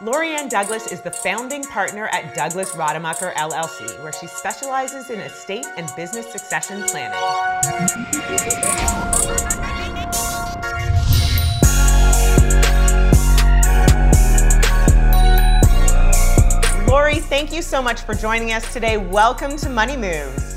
Lorianne Douglas is the founding partner at Douglas Rademacher LLC, where she specializes in estate and business succession planning. Lori, thank you so much for joining us today. Welcome to Money Moves.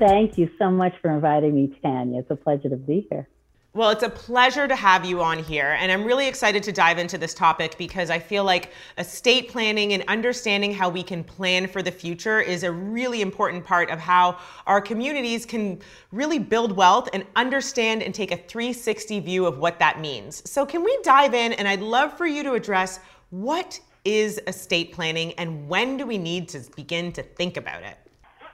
thank you so much for inviting me, Tanya. It's a pleasure to be here. Well, it's a pleasure to have you on here. And I'm really excited to dive into this topic because I feel like estate planning and understanding how we can plan for the future is a really important part of how our communities can really build wealth and understand and take a 360 view of what that means. So, can we dive in? And I'd love for you to address what is estate planning and when do we need to begin to think about it?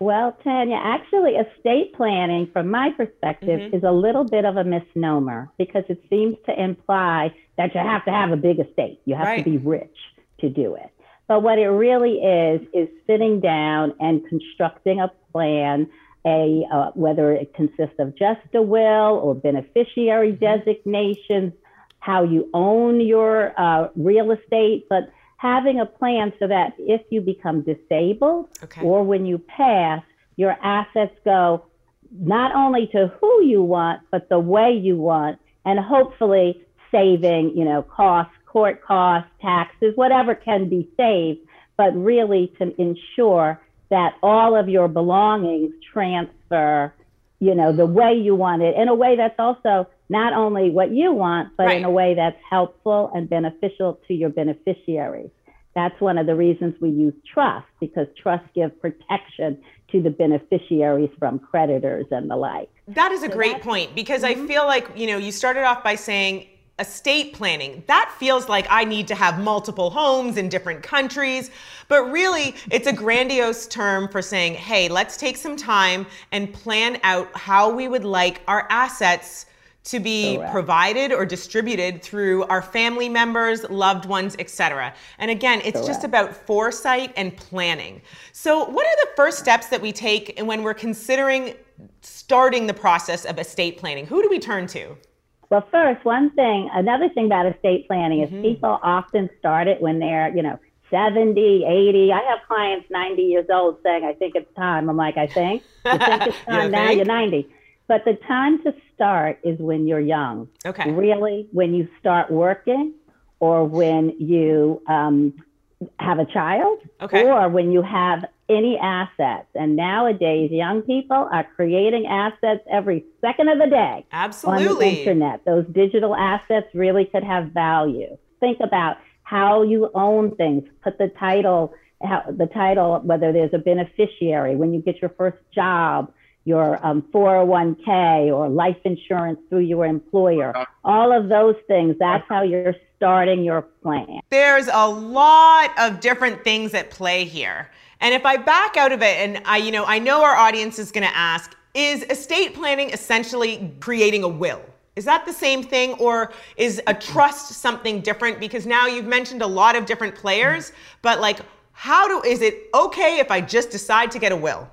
Well, Tanya, actually, estate planning, from my perspective, mm-hmm. is a little bit of a misnomer because it seems to imply that you have to have a big estate. You have right. to be rich to do it. But what it really is, is sitting down and constructing a plan, a, uh, whether it consists of just a will or beneficiary mm-hmm. designations, how you own your uh, real estate, but having a plan so that if you become disabled okay. or when you pass, your assets go not only to who you want, but the way you want, and hopefully saving, you know, costs, court costs, taxes, whatever can be saved, but really to ensure that all of your belongings transfer, you know, the way you want it in a way that's also not only what you want, but right. in a way that's helpful and beneficial to your beneficiaries. That's one of the reasons we use trust because trust gives protection to the beneficiaries from creditors and the like. That is a so great point because mm-hmm. I feel like, you know, you started off by saying estate planning. That feels like I need to have multiple homes in different countries. But really, it's a grandiose term for saying, hey, let's take some time and plan out how we would like our assets to be Correct. provided or distributed through our family members, loved ones, etc. And again, it's Correct. just about foresight and planning. So, what are the first steps that we take when we're considering starting the process of estate planning? Who do we turn to? Well, first, one thing, another thing about estate planning is mm-hmm. people often start it when they're, you know, 70, 80. I have clients 90 years old saying, I think it's time. I'm like, I think? You think it's time now? You're 90. But the time to start is when you're young. Okay. Really, when you start working or when you um, have a child okay. or when you have any assets. And nowadays, young people are creating assets every second of the day Absolutely. on the internet. Those digital assets really could have value. Think about how you own things. Put the title, how, the title, whether there's a beneficiary, when you get your first job, your um, 401k or life insurance through your employer. All of those things, that's how you're starting your plan. There's a lot of different things at play here. And if I back out of it and I you know, I know our audience is going to ask, is estate planning essentially creating a will? Is that the same thing or is a trust something different because now you've mentioned a lot of different players, but like how do is it okay if I just decide to get a will?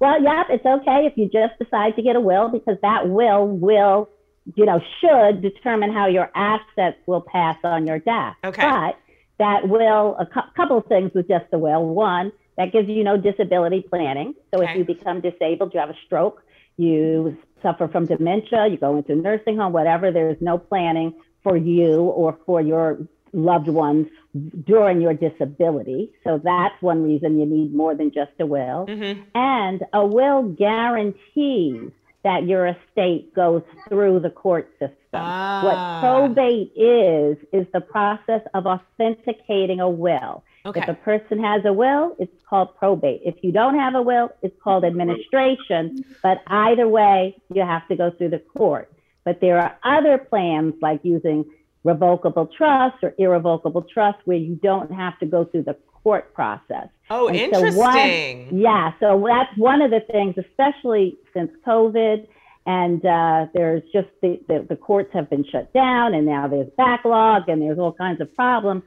Well, yep, it's okay if you just decide to get a will because that will will, you know, should determine how your assets will pass on your death. Okay. But that will, a cu- couple of things with just the will. One, that gives you no disability planning. So okay. if you become disabled, you have a stroke, you suffer from dementia, you go into a nursing home, whatever, there's no planning for you or for your loved ones during your disability. So that's one reason you need more than just a will. Mm-hmm. And a will guarantees that your estate goes through the court system. Ah. What probate is, is the process of authenticating a will. Okay. If a person has a will, it's called probate. If you don't have a will, it's called administration. But either way, you have to go through the court. But there are other plans like using revocable trust or irrevocable trust where you don't have to go through the court process. Oh, and interesting. So one, yeah, so that's one of the things, especially since COVID, and uh, there's just the, the, the courts have been shut down, and now there's backlog, and there's all kinds of problems.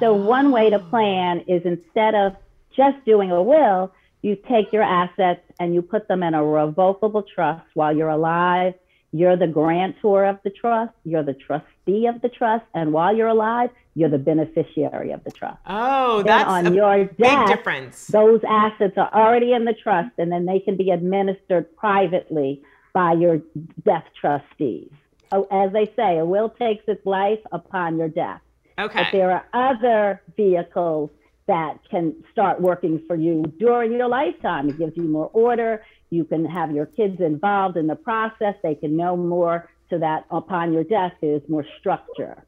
So one way to plan is instead of just doing a will, you take your assets and you put them in a revocable trust while you're alive you're the grantor of the trust, you're the trustee of the trust, and while you're alive, you're the beneficiary of the trust. Oh, then that's on a your big death, difference. Those assets are already in the trust, and then they can be administered privately by your death trustees. Oh, as they say, a will takes its life upon your death. Okay. But there are other vehicles that can start working for you during your lifetime. It gives you more order. You can have your kids involved in the process. They can know more so that upon your death, there's more structure.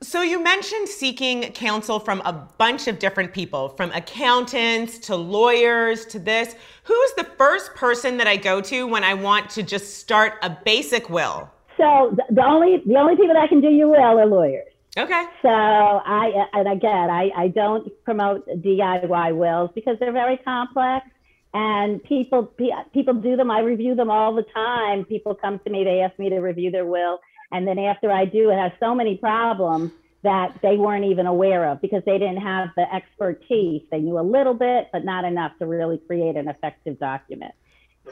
So, you mentioned seeking counsel from a bunch of different people, from accountants to lawyers to this. Who's the first person that I go to when I want to just start a basic will? So, the only the only people that can do your will are lawyers. Okay. So I and again I, I don't promote DIY wills because they're very complex and people people do them. I review them all the time. People come to me, they ask me to review their will, and then after I do, it has so many problems that they weren't even aware of because they didn't have the expertise. They knew a little bit, but not enough to really create an effective document.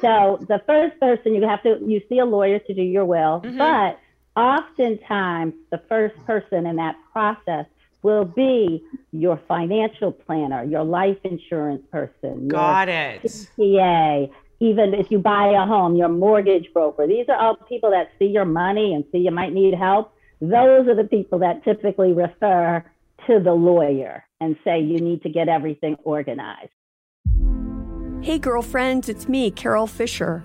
So the first person you have to you see a lawyer to do your will, mm-hmm. but oftentimes the first person in that process will be your financial planner, your life insurance person, Got it. CPA, even if you buy a home, your mortgage broker. These are all people that see your money and see you might need help. Those are the people that typically refer to the lawyer and say you need to get everything organized. Hey, girlfriends, it's me, Carol Fisher.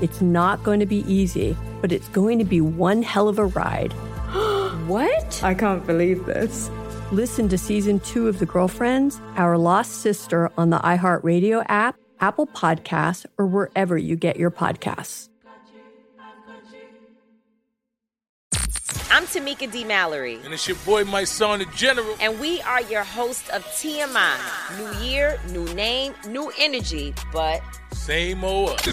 It's not going to be easy, but it's going to be one hell of a ride. what? I can't believe this. Listen to season two of The Girlfriends, Our Lost Sister on the iHeartRadio app, Apple Podcasts, or wherever you get your podcasts. I'm Tamika D. Mallory. And it's your boy, Mysonne, the General. And we are your hosts of TMI. New year, new name, new energy, but. Same old yeah.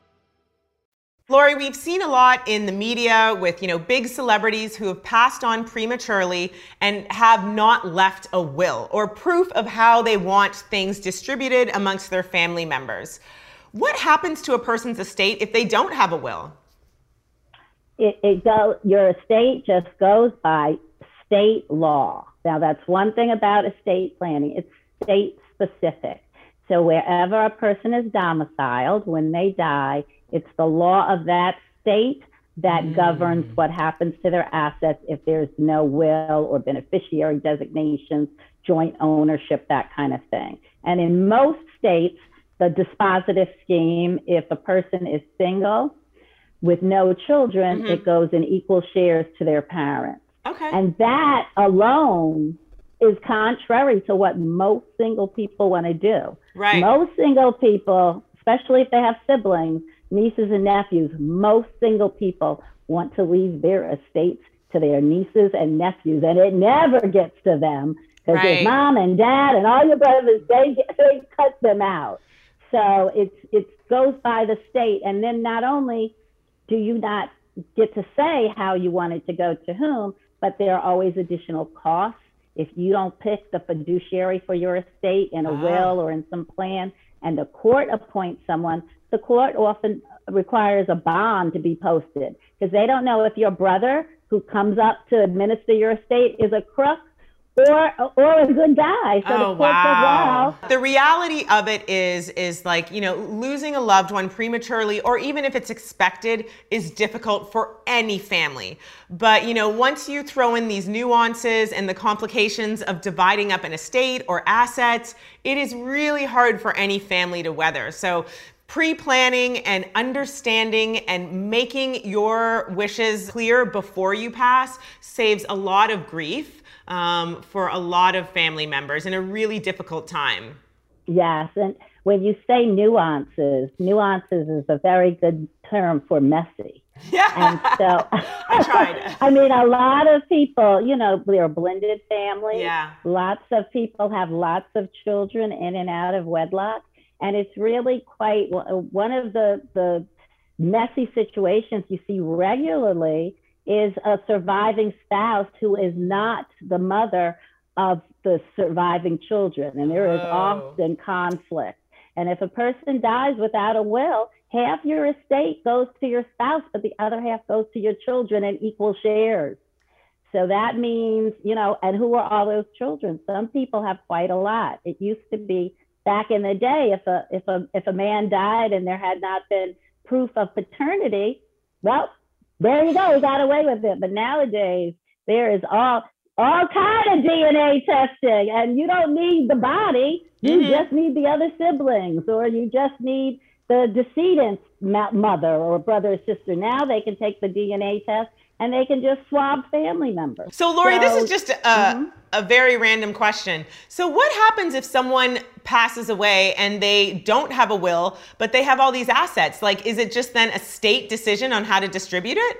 Lori, we've seen a lot in the media with, you know, big celebrities who have passed on prematurely and have not left a will or proof of how they want things distributed amongst their family members. What happens to a person's estate if they don't have a will? It, it go, your estate just goes by state law. Now, that's one thing about estate planning. It's state specific. So wherever a person is domiciled, when they die, it's the law of that state that mm. governs what happens to their assets if there's no will or beneficiary designations, joint ownership, that kind of thing. And in most states, the dispositive scheme, if a person is single with no children, mm-hmm. it goes in equal shares to their parents. Okay. And that alone is contrary to what most single people want to do. Right. Most single people, especially if they have siblings, nieces and nephews, most single people want to leave their estates to their nieces and nephews, and it never gets to them because right. mom and dad and all your brothers. They they cut them out. So it's it goes by the state, and then not only do you not get to say how you want it to go to whom, but there are always additional costs if you don't pick the fiduciary for your estate in a ah. will or in some plan and the court appoints someone, the court often requires a bond to be posted because they don't know if your brother who comes up to administer your estate is a crook or or a good guy. So oh, wow. The reality of it is is like, you know, losing a loved one prematurely or even if it's expected is difficult for any family. But, you know, once you throw in these nuances and the complications of dividing up an estate or assets, it is really hard for any family to weather. So pre planning and understanding and making your wishes clear before you pass saves a lot of grief um, for a lot of family members in a really difficult time. Yes. And when you say nuances, nuances is a very good term for messy. Yeah. And so I tried. I mean, a lot of people, you know, they're a blended families. Yeah. Lots of people have lots of children in and out of wedlock. And it's really quite uh, one of the, the messy situations you see regularly is a surviving spouse who is not the mother of the surviving children. And there is oh. often conflict. And if a person dies without a will, half your estate goes to your spouse, but the other half goes to your children in equal shares. So that means, you know, and who are all those children? Some people have quite a lot. It used to be back in the day, if a if a if a man died and there had not been proof of paternity, well, there you go, we got away with it. But nowadays, there is all all kind of DNA testing, and you don't need the body. You mm-hmm. just need the other siblings, or you just need the decedent's mother or brother or sister. Now they can take the DNA test and they can just swab family members. So, Lori, so, this is just a, mm-hmm. a very random question. So, what happens if someone passes away and they don't have a will, but they have all these assets? Like, is it just then a state decision on how to distribute it?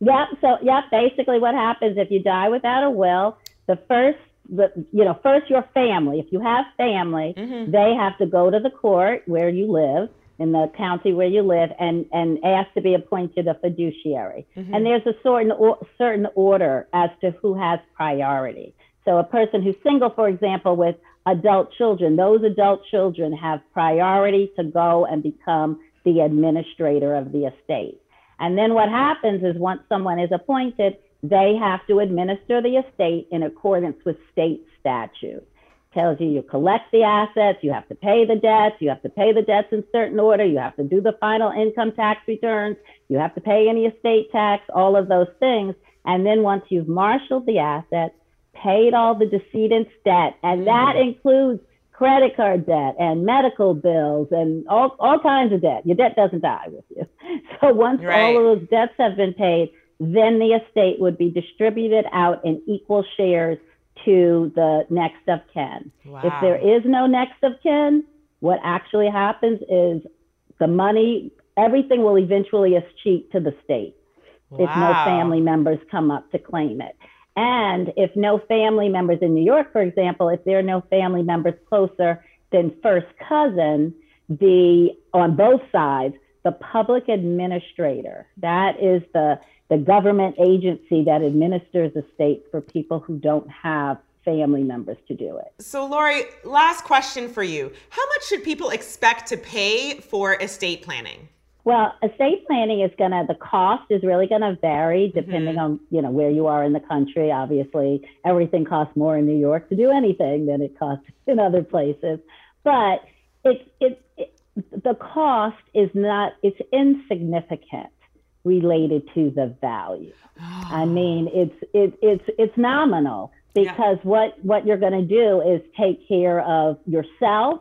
Yep. So, yep. Basically, what happens if you die without a will, the first the, you know, first your family. If you have family, mm-hmm. they have to go to the court where you live in the county where you live and, and ask to be appointed a fiduciary. Mm-hmm. And there's a certain, certain order as to who has priority. So a person who's single, for example, with adult children, those adult children have priority to go and become the administrator of the estate. And then what happens is once someone is appointed, they have to administer the estate in accordance with state statute tells you you collect the assets, you have to pay the debts, you have to pay the debts in certain order, you have to do the final income tax returns, you have to pay any estate tax, all of those things. And then once you've marshaled the assets, paid all the decedent's debt, and that mm. includes credit card debt and medical bills and all, all kinds of debt. Your debt doesn't die with you. So once right. all of those debts have been paid, then the estate would be distributed out in equal shares to the next of kin. Wow. If there is no next of kin, what actually happens is the money, everything will eventually escheat to the state wow. if no family members come up to claim it. And if no family members in New York, for example, if there are no family members closer than first cousin, the on both sides, the public administrator, that is the the government agency that administers estates for people who don't have family members to do it. So, Lori, last question for you. How much should people expect to pay for estate planning? Well, estate planning is going to, the cost is really going to vary depending mm-hmm. on, you know, where you are in the country. Obviously, everything costs more in New York to do anything than it costs in other places. But it's, it, it the cost is not, it's insignificant related to the value. I mean, it's it, it's it's nominal because yeah. what what you're going to do is take care of yourself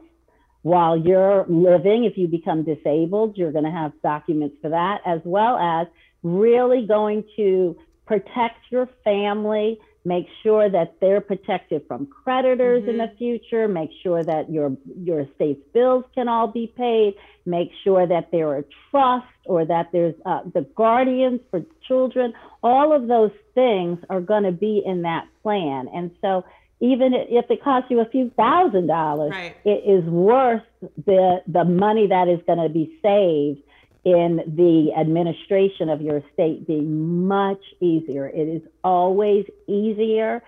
while you're living. If you become disabled, you're going to have documents for that, as well as really going to protect your family make sure that they're protected from creditors mm-hmm. in the mm-hmm. future, make sure that your your estate's bills can all be paid, make sure that there are trusts or that there's uh, the guardians for children. All of those things are going to be in that plan, and so even if it costs you a few thousand dollars, right. it is worth the the money that is going to be saved in the administration of your estate being much easier. It is always easier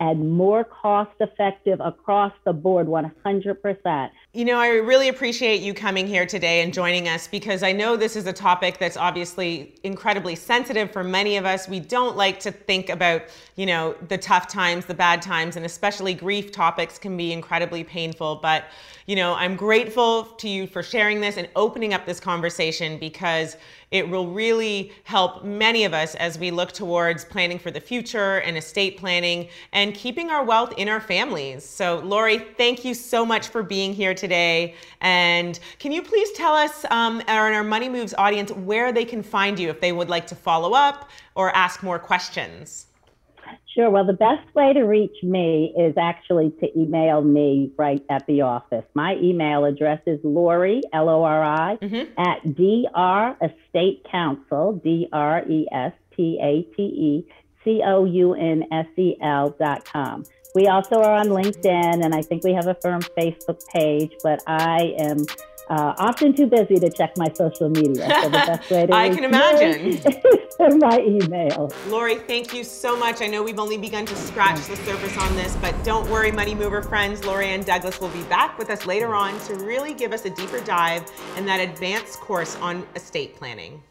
and more cost effective across the board 100%. You know, I really appreciate you coming here today and joining us because I know this is a topic that's obviously incredibly sensitive for many of us. We don't like to think about, you know, the tough times, the bad times, and especially grief topics can be incredibly painful. But, you know, I'm grateful to you for sharing this and opening up this conversation because it will really help many of us as we look towards planning for the future and estate planning and keeping our wealth in our families. So, Lori, thank you so much for being here today. And can you please tell us, um, our, our Money Moves audience, where they can find you if they would like to follow up or ask more questions? Sure. Well, the best way to reach me is actually to email me right at the office. My email address is Lori, L O R I, mm-hmm. at DR Estate Counsel, D R E S T A T E C O U N S E L dot com. We also are on LinkedIn, and I think we have a firm Facebook page, but I am uh, often too busy to check my social media. So the best way to I can imagine. my email. Lori, thank you so much. I know we've only begun to scratch the surface on this, but don't worry, Money Mover friends. Lori Ann Douglas will be back with us later on to really give us a deeper dive in that advanced course on estate planning.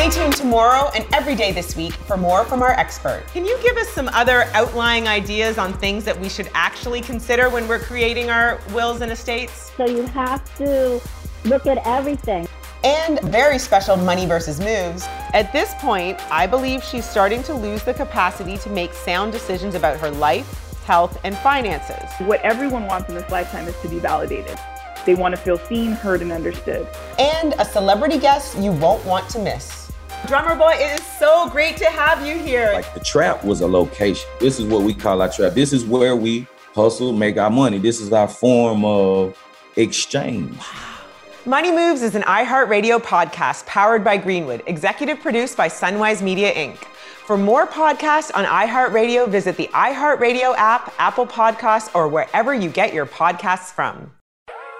Stay tuned tomorrow and every day this week for more from our expert. Can you give us some other outlying ideas on things that we should actually consider when we're creating our wills and estates? So you have to look at everything. And very special money versus moves. At this point, I believe she's starting to lose the capacity to make sound decisions about her life, health, and finances. What everyone wants in this lifetime is to be validated. They want to feel seen, heard, and understood. And a celebrity guest you won't want to miss. Drummer boy, it is so great to have you here. Like the trap was a location. This is what we call our trap. This is where we hustle, make our money. This is our form of exchange. Money Moves is an iHeartRadio podcast powered by Greenwood, executive produced by Sunwise Media Inc. For more podcasts on iHeartRadio, visit the iHeartRadio app, Apple Podcasts, or wherever you get your podcasts from.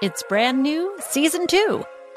It's brand new, season two.